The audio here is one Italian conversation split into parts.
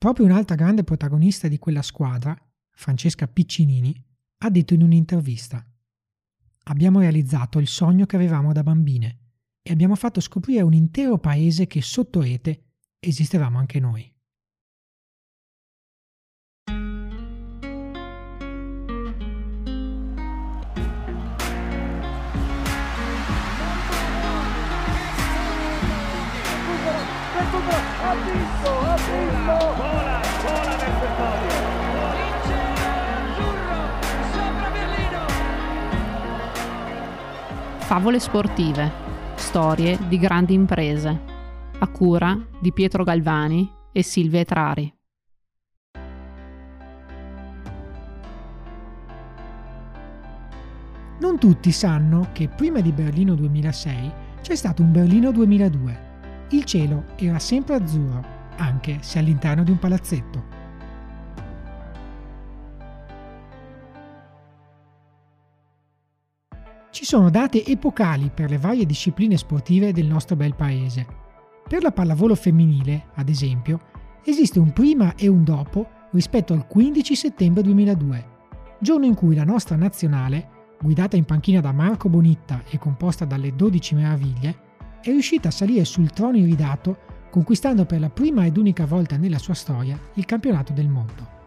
Proprio un'altra grande protagonista di quella squadra, Francesca Piccinini, ha detto in un'intervista Abbiamo realizzato il sogno che avevamo da bambine e abbiamo fatto scoprire un intero paese che sotto rete esistevamo anche noi. ha Favole sportive, storie di grandi imprese, a cura di Pietro Galvani e Silvia Etrari. Non tutti sanno che prima di Berlino 2006 c'è stato un Berlino 2002 il cielo era sempre azzurro, anche se all'interno di un palazzetto. Ci sono date epocali per le varie discipline sportive del nostro bel paese. Per la pallavolo femminile, ad esempio, esiste un prima e un dopo rispetto al 15 settembre 2002, giorno in cui la nostra nazionale, guidata in panchina da Marco Bonitta e composta dalle 12 meraviglie, è riuscita a salire sul trono iridato conquistando per la prima ed unica volta nella sua storia il campionato del mondo.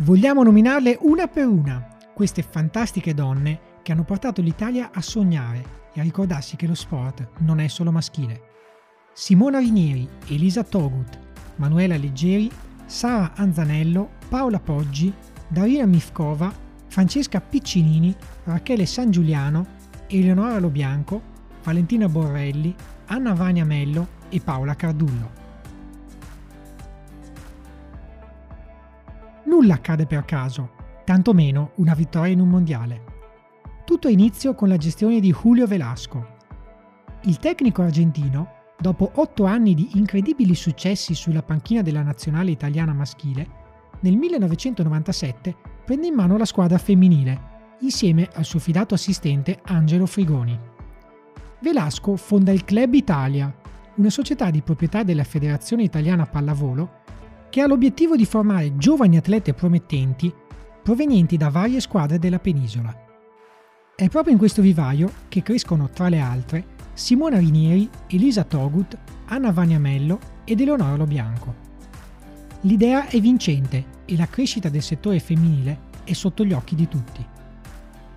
Vogliamo nominarle una per una, queste fantastiche donne che hanno portato l'Italia a sognare e a ricordarsi che lo sport non è solo maschile. Simona Rinieri, Elisa Togut, Manuela Leggeri, Sara Anzanello, Paola Poggi, Darina Mifkova, Francesca Piccinini, Rachele San Giuliano, Eleonora Lobianco, Valentina Borrelli, Anna Vania Mello e Paola Cardullo. Nulla accade per caso, tantomeno una vittoria in un mondiale. Tutto inizio con la gestione di Julio Velasco. Il tecnico argentino, dopo otto anni di incredibili successi sulla panchina della nazionale italiana maschile, nel 1997 prende in mano la squadra femminile, insieme al suo fidato assistente Angelo Frigoni. Velasco fonda il Club Italia, una società di proprietà della Federazione Italiana Pallavolo che ha l'obiettivo di formare giovani atlete promettenti provenienti da varie squadre della penisola. È proprio in questo vivaio che crescono, tra le altre, Simona Rinieri, Elisa Togut, Anna Vaniamello ed Eleonora Lobianco. L'idea è vincente e la crescita del settore femminile è sotto gli occhi di tutti.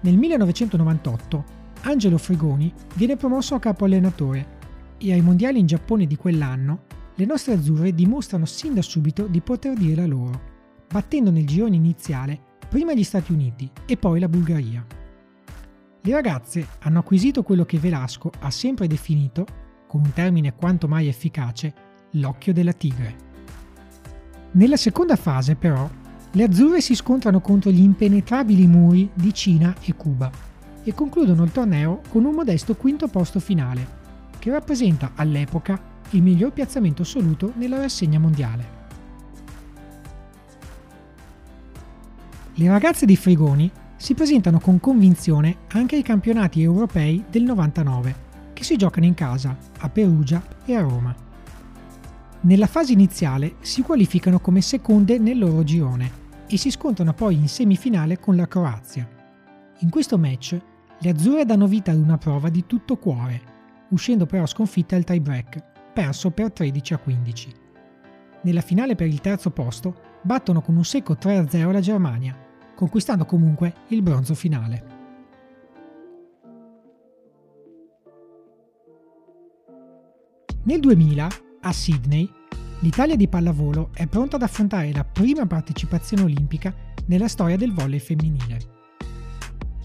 Nel 1998 Angelo Frigoni viene promosso a capo allenatore e ai mondiali in Giappone di quell'anno le nostre azzurre dimostrano sin da subito di poter dire la loro, battendo nel girone iniziale prima gli Stati Uniti e poi la Bulgaria. Le ragazze hanno acquisito quello che Velasco ha sempre definito, con un termine quanto mai efficace, l'occhio della tigre. Nella seconda fase però le azzurre si scontrano contro gli impenetrabili muri di Cina e Cuba e concludono il torneo con un modesto quinto posto finale, che rappresenta all'epoca il miglior piazzamento assoluto nella rassegna mondiale. Le ragazze di Frigoni si presentano con convinzione anche ai campionati europei del 99, che si giocano in casa, a Perugia e a Roma. Nella fase iniziale si qualificano come seconde nel loro girone e si scontrano poi in semifinale con la Croazia. In questo match le azzurre danno vita ad una prova di tutto cuore, uscendo però sconfitte al tie break, perso per 13 a 15. Nella finale per il terzo posto battono con un secco 3-0 la Germania, conquistando comunque il bronzo finale. Nel 2000, a Sydney, l'Italia di pallavolo è pronta ad affrontare la prima partecipazione olimpica nella storia del volley femminile.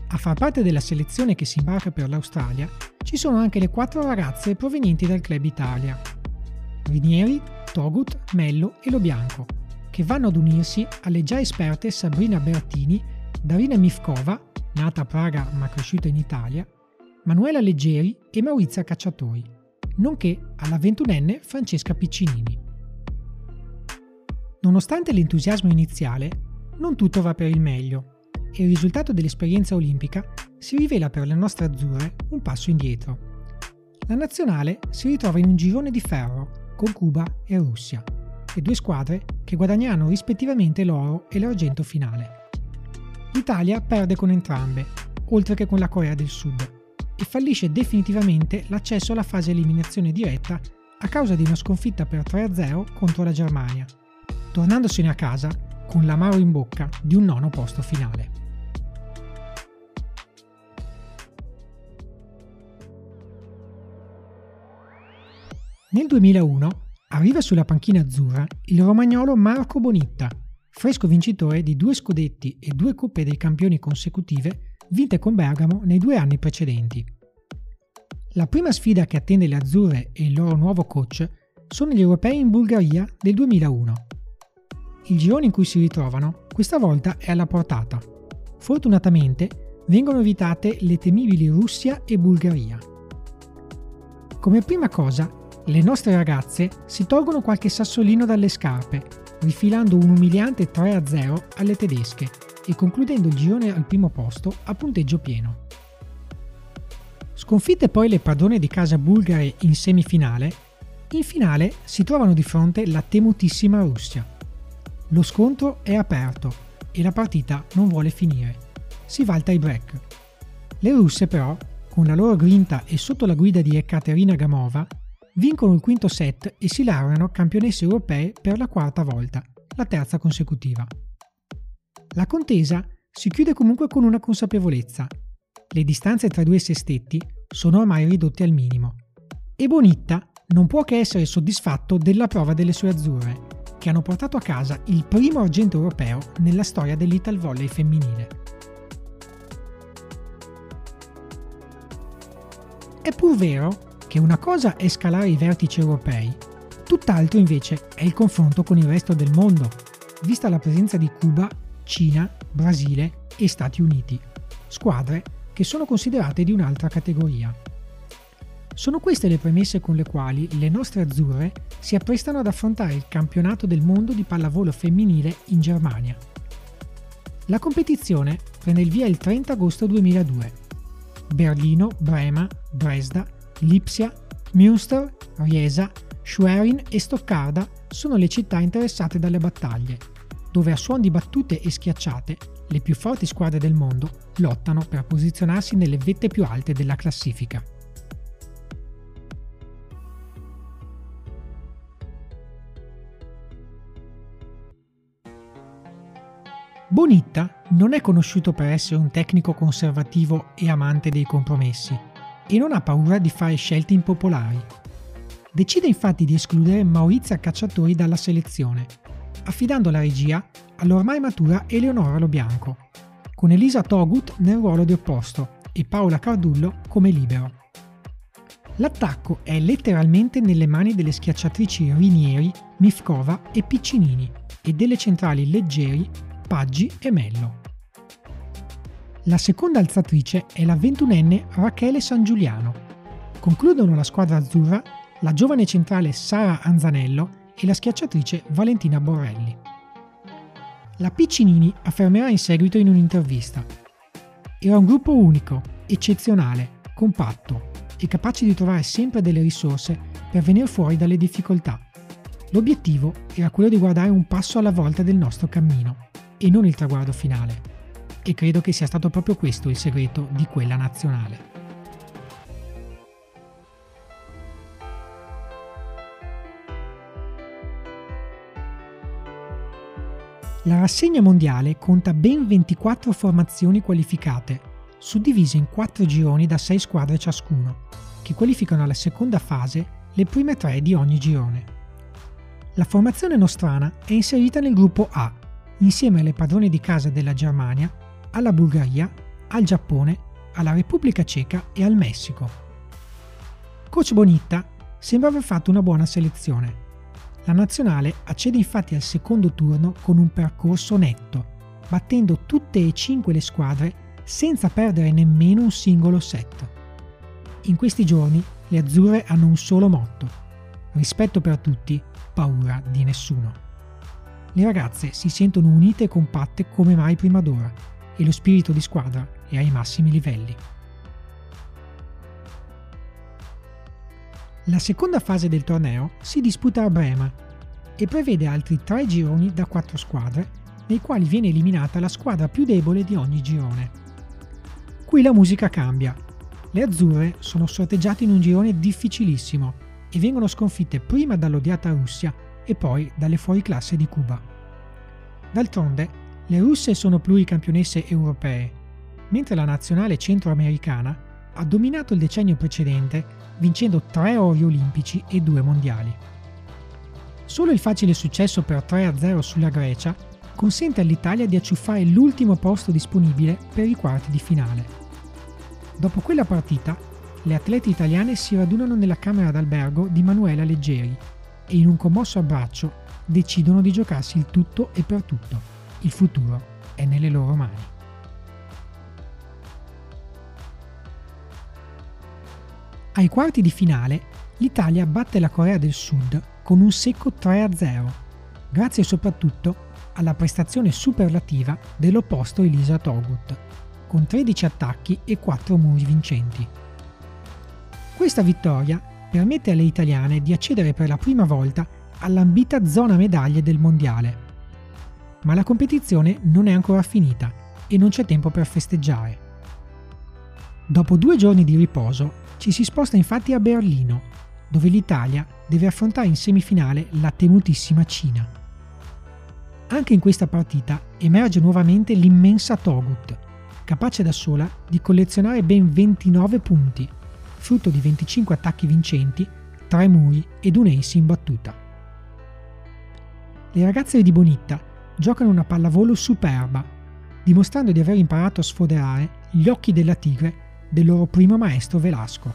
A far parte della selezione che si imbarca per l'Australia ci sono anche le quattro ragazze provenienti dal Club Italia. Rinieri, Togut, Mello e Lo Bianco, che vanno ad unirsi alle già esperte Sabrina Bertini, Darina Mifkova, nata a Praga ma cresciuta in Italia, Manuela Leggeri e Maurizia Cacciatori, nonché alla ventunenne Francesca Piccinini. Nonostante l'entusiasmo iniziale, non tutto va per il meglio e il risultato dell'esperienza olimpica si rivela per le nostre azzurre un passo indietro. La nazionale si ritrova in un girone di ferro con Cuba e Russia. le due squadre che guadagneranno rispettivamente l'oro e l'argento finale. L'Italia perde con entrambe, oltre che con la Corea del Sud, e fallisce definitivamente l'accesso alla fase eliminazione diretta a causa di una sconfitta per 3-0 contro la Germania, tornandosene a casa con l'amaro in bocca di un nono posto finale. Nel 2001 arriva sulla panchina azzurra il romagnolo Marco Bonitta, fresco vincitore di due scudetti e due coppe dei campioni consecutive vinte con Bergamo nei due anni precedenti. La prima sfida che attende le azzurre e il loro nuovo coach sono gli europei in Bulgaria del 2001. Il girone in cui si ritrovano questa volta è alla portata. Fortunatamente vengono evitate le temibili Russia e Bulgaria. Come prima cosa le nostre ragazze si tolgono qualche sassolino dalle scarpe, rifilando un umiliante 3-0 alle tedesche e concludendo il girone al primo posto a punteggio pieno. Sconfitte poi le padrone di casa bulgare in semifinale, in finale si trovano di fronte la temutissima Russia. Lo scontro è aperto e la partita non vuole finire. Si va al tie break. Le russe però, con la loro grinta e sotto la guida di Ekaterina Gamova, vincono il quinto set e si laureano campionesse europee per la quarta volta, la terza consecutiva. La contesa si chiude comunque con una consapevolezza. Le distanze tra i due sestetti sono ormai ridotte al minimo. E Bonitta non può che essere soddisfatto della prova delle sue azzurre, che hanno portato a casa il primo argento europeo nella storia dell'Ital Volley femminile. È pur vero che una cosa è scalare i vertici europei, tutt'altro invece è il confronto con il resto del mondo, vista la presenza di Cuba, Cina, Brasile e Stati Uniti, squadre che sono considerate di un'altra categoria. Sono queste le premesse con le quali le nostre azzurre si apprestano ad affrontare il campionato del mondo di pallavolo femminile in Germania. La competizione prende il via il 30 agosto 2002. Berlino, Brema, Dresda Lipsia, Münster, Riesa, Schwerin e Stoccarda sono le città interessate dalle battaglie, dove a suon di battute e schiacciate le più forti squadre del mondo lottano per posizionarsi nelle vette più alte della classifica. Bonitta non è conosciuto per essere un tecnico conservativo e amante dei compromessi e non ha paura di fare scelte impopolari. Decide infatti di escludere Maurizia Cacciatori dalla selezione, affidando la regia all'ormai matura Eleonora Lobianco, con Elisa Togut nel ruolo di opposto e Paola Cardullo come libero. L'attacco è letteralmente nelle mani delle schiacciatrici Rinieri, Mifkova e Piccinini e delle centrali leggeri Paggi e Mello. La seconda alzatrice è la ventunenne Rachele San Giuliano. Concludono la squadra azzurra la giovane centrale Sara Anzanello e la schiacciatrice Valentina Borrelli. La Piccinini affermerà in seguito in un'intervista. Era un gruppo unico, eccezionale, compatto e capace di trovare sempre delle risorse per venire fuori dalle difficoltà. L'obiettivo era quello di guardare un passo alla volta del nostro cammino e non il traguardo finale e credo che sia stato proprio questo il segreto di quella nazionale. La rassegna mondiale conta ben 24 formazioni qualificate, suddivise in 4 gironi da 6 squadre ciascuno, che qualificano alla seconda fase le prime tre di ogni girone. La formazione nostrana è inserita nel gruppo A, insieme alle padrone di casa della Germania, alla Bulgaria, al Giappone, alla Repubblica Ceca e al Messico. Coach Bonitta sembra aver fatto una buona selezione. La nazionale accede infatti al secondo turno con un percorso netto, battendo tutte e cinque le squadre senza perdere nemmeno un singolo set. In questi giorni le azzurre hanno un solo motto, rispetto per tutti, paura di nessuno. Le ragazze si sentono unite e compatte come mai prima d'ora e lo spirito di squadra è ai massimi livelli. La seconda fase del torneo si disputa a Brema. e prevede altri tre gironi da quattro squadre, nei quali viene eliminata la squadra più debole di ogni girone. Qui la musica cambia. Le azzurre sono sorteggiate in un girone difficilissimo e vengono sconfitte prima dall'odiata Russia e poi dalle fuoriclasse di Cuba. D'altronde, le russe sono pluricampionesse europee, mentre la nazionale centroamericana ha dominato il decennio precedente vincendo tre ori olimpici e due mondiali. Solo il facile successo per 3-0 sulla Grecia consente all'Italia di acciuffare l'ultimo posto disponibile per i quarti di finale. Dopo quella partita, le atlete italiane si radunano nella camera d'albergo di Manuela Leggeri e in un commosso abbraccio decidono di giocarsi il tutto e per tutto. Il futuro è nelle loro mani. Ai quarti di finale, l'Italia batte la Corea del Sud con un secco 3-0, grazie soprattutto alla prestazione superlativa dell'opposto Elisa Togut, con 13 attacchi e 4 muri vincenti. Questa vittoria permette alle italiane di accedere per la prima volta all'ambita zona medaglie del mondiale. Ma la competizione non è ancora finita e non c'è tempo per festeggiare. Dopo due giorni di riposo, ci si sposta infatti a Berlino, dove l'Italia deve affrontare in semifinale la temutissima Cina. Anche in questa partita emerge nuovamente l'immensa Togut, capace da sola di collezionare ben 29 punti, frutto di 25 attacchi vincenti, 3 muri ed un ace in battuta. Le ragazze di Bonitta giocano una pallavolo superba, dimostrando di aver imparato a sfoderare gli occhi della tigre del loro primo maestro Velasco.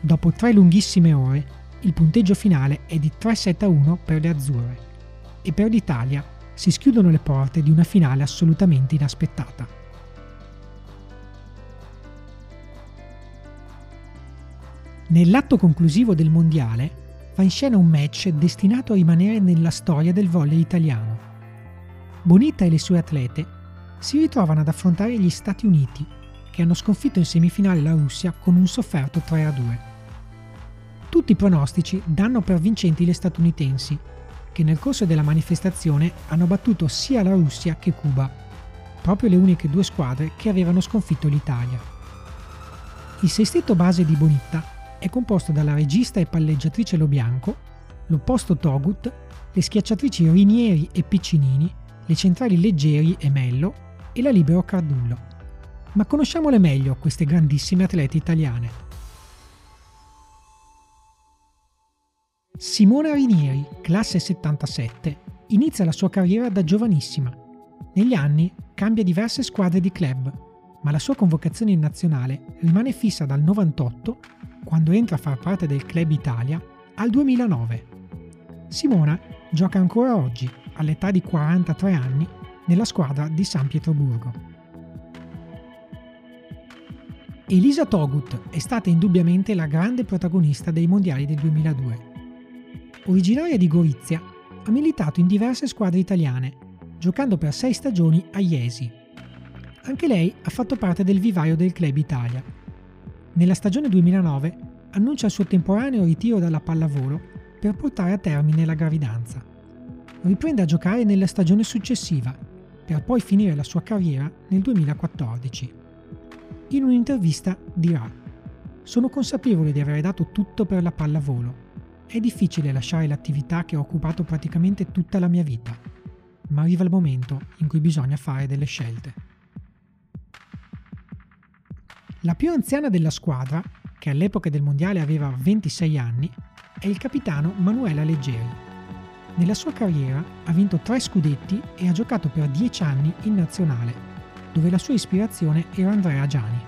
Dopo tre lunghissime ore, il punteggio finale è di 3-7-1 per le azzurre e per l'Italia si schiudono le porte di una finale assolutamente inaspettata. Nell'atto conclusivo del mondiale va in scena un match destinato a rimanere nella storia del volley italiano. Bonita e le sue atlete si ritrovano ad affrontare gli Stati Uniti che hanno sconfitto in semifinale la Russia con un sofferto 3-2. Tutti i pronostici danno per vincenti le statunitensi, che nel corso della manifestazione hanno battuto sia la Russia che Cuba, proprio le uniche due squadre che avevano sconfitto l'Italia. Il sestetto base di Bonitta è composto dalla regista e palleggiatrice Lobianco, l'opposto Togut, le schiacciatrici Rinieri e Piccinini, le centrali Leggeri e Mello e la libero Cardullo ma conosciamole meglio queste grandissime atlete italiane. Simona Rinieri, classe 77, inizia la sua carriera da giovanissima. Negli anni cambia diverse squadre di club, ma la sua convocazione in nazionale rimane fissa dal 98, quando entra a far parte del Club Italia, al 2009. Simona gioca ancora oggi, all'età di 43 anni, nella squadra di San Pietroburgo. Elisa Togut è stata indubbiamente la grande protagonista dei mondiali del 2002. Originaria di Gorizia, ha militato in diverse squadre italiane, giocando per sei stagioni a Iesi. Anche lei ha fatto parte del vivaio del Club Italia. Nella stagione 2009 annuncia il suo temporaneo ritiro dalla pallavolo per portare a termine la gravidanza. Riprende a giocare nella stagione successiva, per poi finire la sua carriera nel 2014 in un'intervista dirà Sono consapevole di aver dato tutto per la pallavolo. È difficile lasciare l'attività che ha occupato praticamente tutta la mia vita, ma arriva il momento in cui bisogna fare delle scelte. La più anziana della squadra, che all'epoca del mondiale aveva 26 anni, è il capitano Manuela Leggeri. Nella sua carriera ha vinto tre scudetti e ha giocato per 10 anni in nazionale dove la sua ispirazione era Andrea Giani.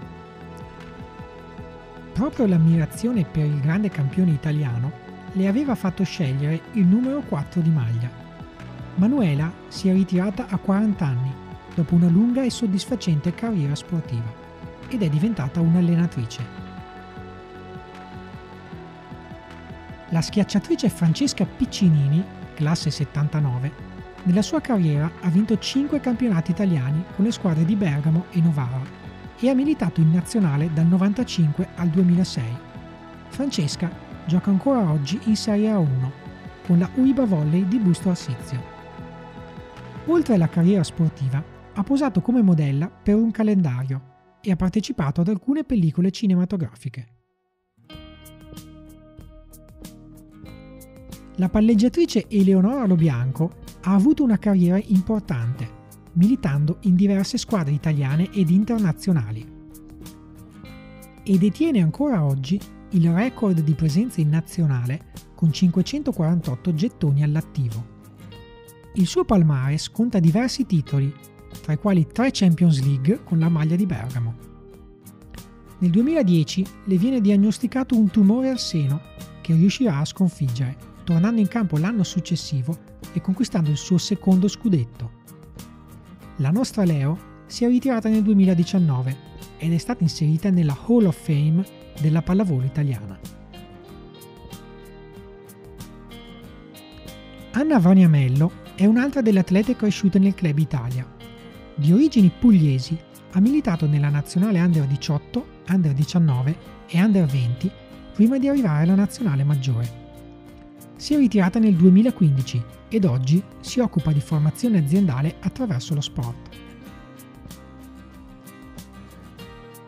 Proprio l'ammirazione per il grande campione italiano le aveva fatto scegliere il numero 4 di maglia. Manuela si è ritirata a 40 anni, dopo una lunga e soddisfacente carriera sportiva, ed è diventata un'allenatrice. La schiacciatrice Francesca Piccinini, classe 79, nella sua carriera ha vinto 5 campionati italiani con le squadre di Bergamo e Novara e ha militato in nazionale dal 1995 al 2006. Francesca gioca ancora oggi in Serie A1 con la UIBA Volley di Busto Arsizio. Oltre alla carriera sportiva, ha posato come modella per un calendario e ha partecipato ad alcune pellicole cinematografiche. La palleggiatrice Eleonora Lobianco ha avuto una carriera importante, militando in diverse squadre italiane ed internazionali. E detiene ancora oggi il record di presenza in nazionale con 548 gettoni all'attivo. Il suo palmares conta diversi titoli, tra i quali tre Champions League con la maglia di Bergamo. Nel 2010 le viene diagnosticato un tumore al seno che riuscirà a sconfiggere, tornando in campo l'anno successivo e conquistando il suo secondo scudetto. La nostra Leo si è ritirata nel 2019 ed è stata inserita nella Hall of Fame della pallavolo italiana. Anna Vaniamello è un'altra delle atlete cresciute nel Club Italia. Di origini pugliesi, ha militato nella nazionale Under 18, Under 19 e Under 20 prima di arrivare alla nazionale maggiore. Si è ritirata nel 2015 ed oggi si occupa di formazione aziendale attraverso lo sport.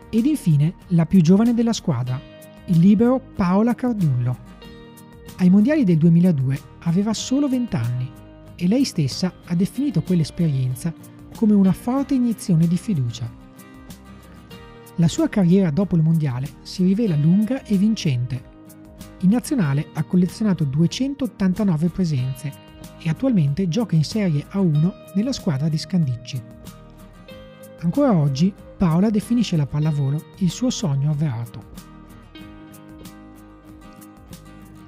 Ed infine la più giovane della squadra, il libero Paola Cardullo. Ai mondiali del 2002 aveva solo 20 anni e lei stessa ha definito quell'esperienza come una forte iniezione di fiducia. La sua carriera dopo il mondiale si rivela lunga e vincente. In nazionale ha collezionato 289 presenze e attualmente gioca in Serie A1 nella squadra di Scandicci. Ancora oggi Paola definisce la pallavolo il suo sogno avverato.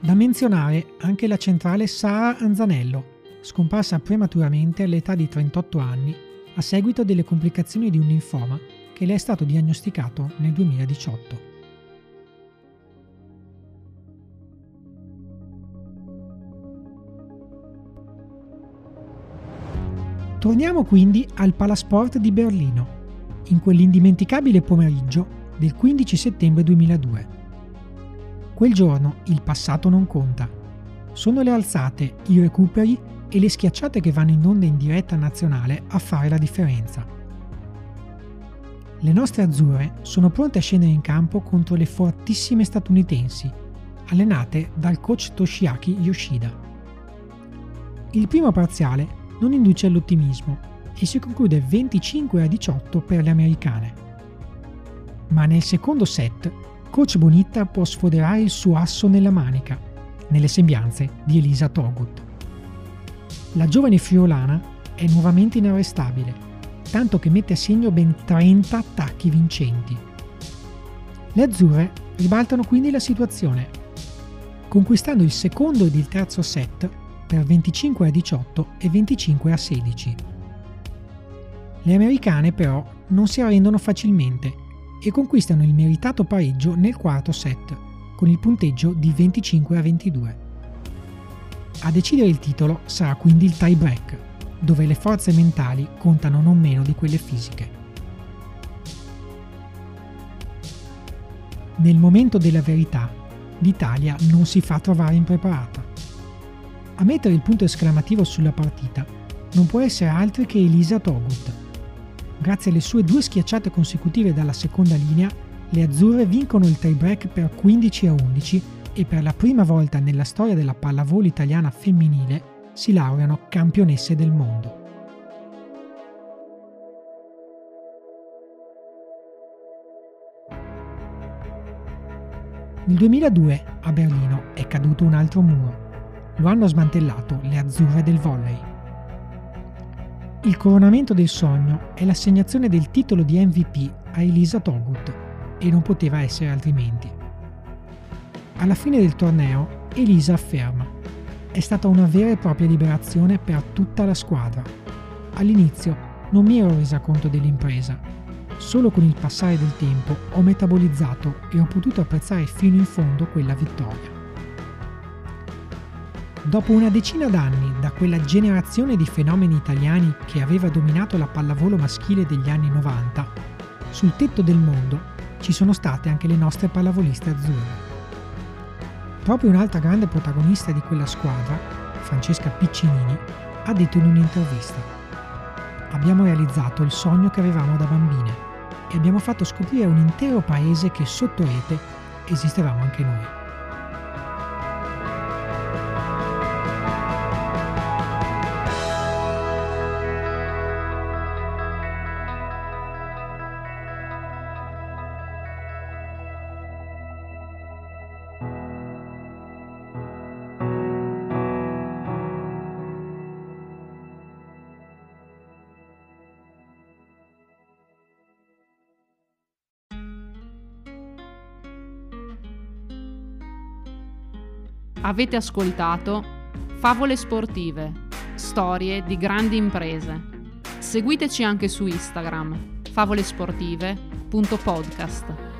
Da menzionare anche la centrale Sara Anzanello, scomparsa prematuramente all'età di 38 anni a seguito delle complicazioni di un linfoma che le è stato diagnosticato nel 2018. Torniamo quindi al Palasport di Berlino, in quell'indimenticabile pomeriggio del 15 settembre 2002. Quel giorno il passato non conta. Sono le alzate, i recuperi e le schiacciate che vanno in onda in diretta nazionale a fare la differenza. Le nostre azzurre sono pronte a scendere in campo contro le fortissime statunitensi, allenate dal coach Toshiaki Yoshida. Il primo parziale non induce all'ottimismo e si conclude 25 a 18 per le americane. Ma nel secondo set coach Bonitta può sfoderare il suo asso nella manica, nelle sembianze di Elisa Togut. La giovane friolana è nuovamente inarrestabile, tanto che mette a segno ben 30 attacchi vincenti. Le azzurre ribaltano quindi la situazione, conquistando il secondo ed il terzo set per 25 a 18 e 25 a 16. Le americane però non si arrendono facilmente e conquistano il meritato pareggio nel quarto set, con il punteggio di 25 a 22. A decidere il titolo sarà quindi il tie break, dove le forze mentali contano non meno di quelle fisiche. Nel momento della verità, l'Italia non si fa trovare impreparata. A mettere il punto esclamativo sulla partita non può essere altri che Elisa Togut, Grazie alle sue due schiacciate consecutive dalla seconda linea, le azzurre vincono il tie-break per 15 a 11 e per la prima volta nella storia della pallavolo italiana femminile si laureano campionesse del mondo. Nel 2002 a Berlino è caduto un altro muro. Lo hanno smantellato le azzurre del volley. Il coronamento del sogno è l'assegnazione del titolo di MVP a Elisa Togut e non poteva essere altrimenti. Alla fine del torneo Elisa afferma è stata una vera e propria liberazione per tutta la squadra. All'inizio non mi ero resa conto dell'impresa. Solo con il passare del tempo ho metabolizzato e ho potuto apprezzare fino in fondo quella vittoria. Dopo una decina d'anni da quella generazione di fenomeni italiani che aveva dominato la pallavolo maschile degli anni 90, sul tetto del mondo ci sono state anche le nostre pallavoliste azzurre. Proprio un'altra grande protagonista di quella squadra, Francesca Piccinini, ha detto in un'intervista Abbiamo realizzato il sogno che avevamo da bambine e abbiamo fatto scoprire un intero paese che sotto rete esistevamo anche noi. Avete ascoltato Favole sportive, storie di grandi imprese. Seguiteci anche su Instagram favolesportive.podcast.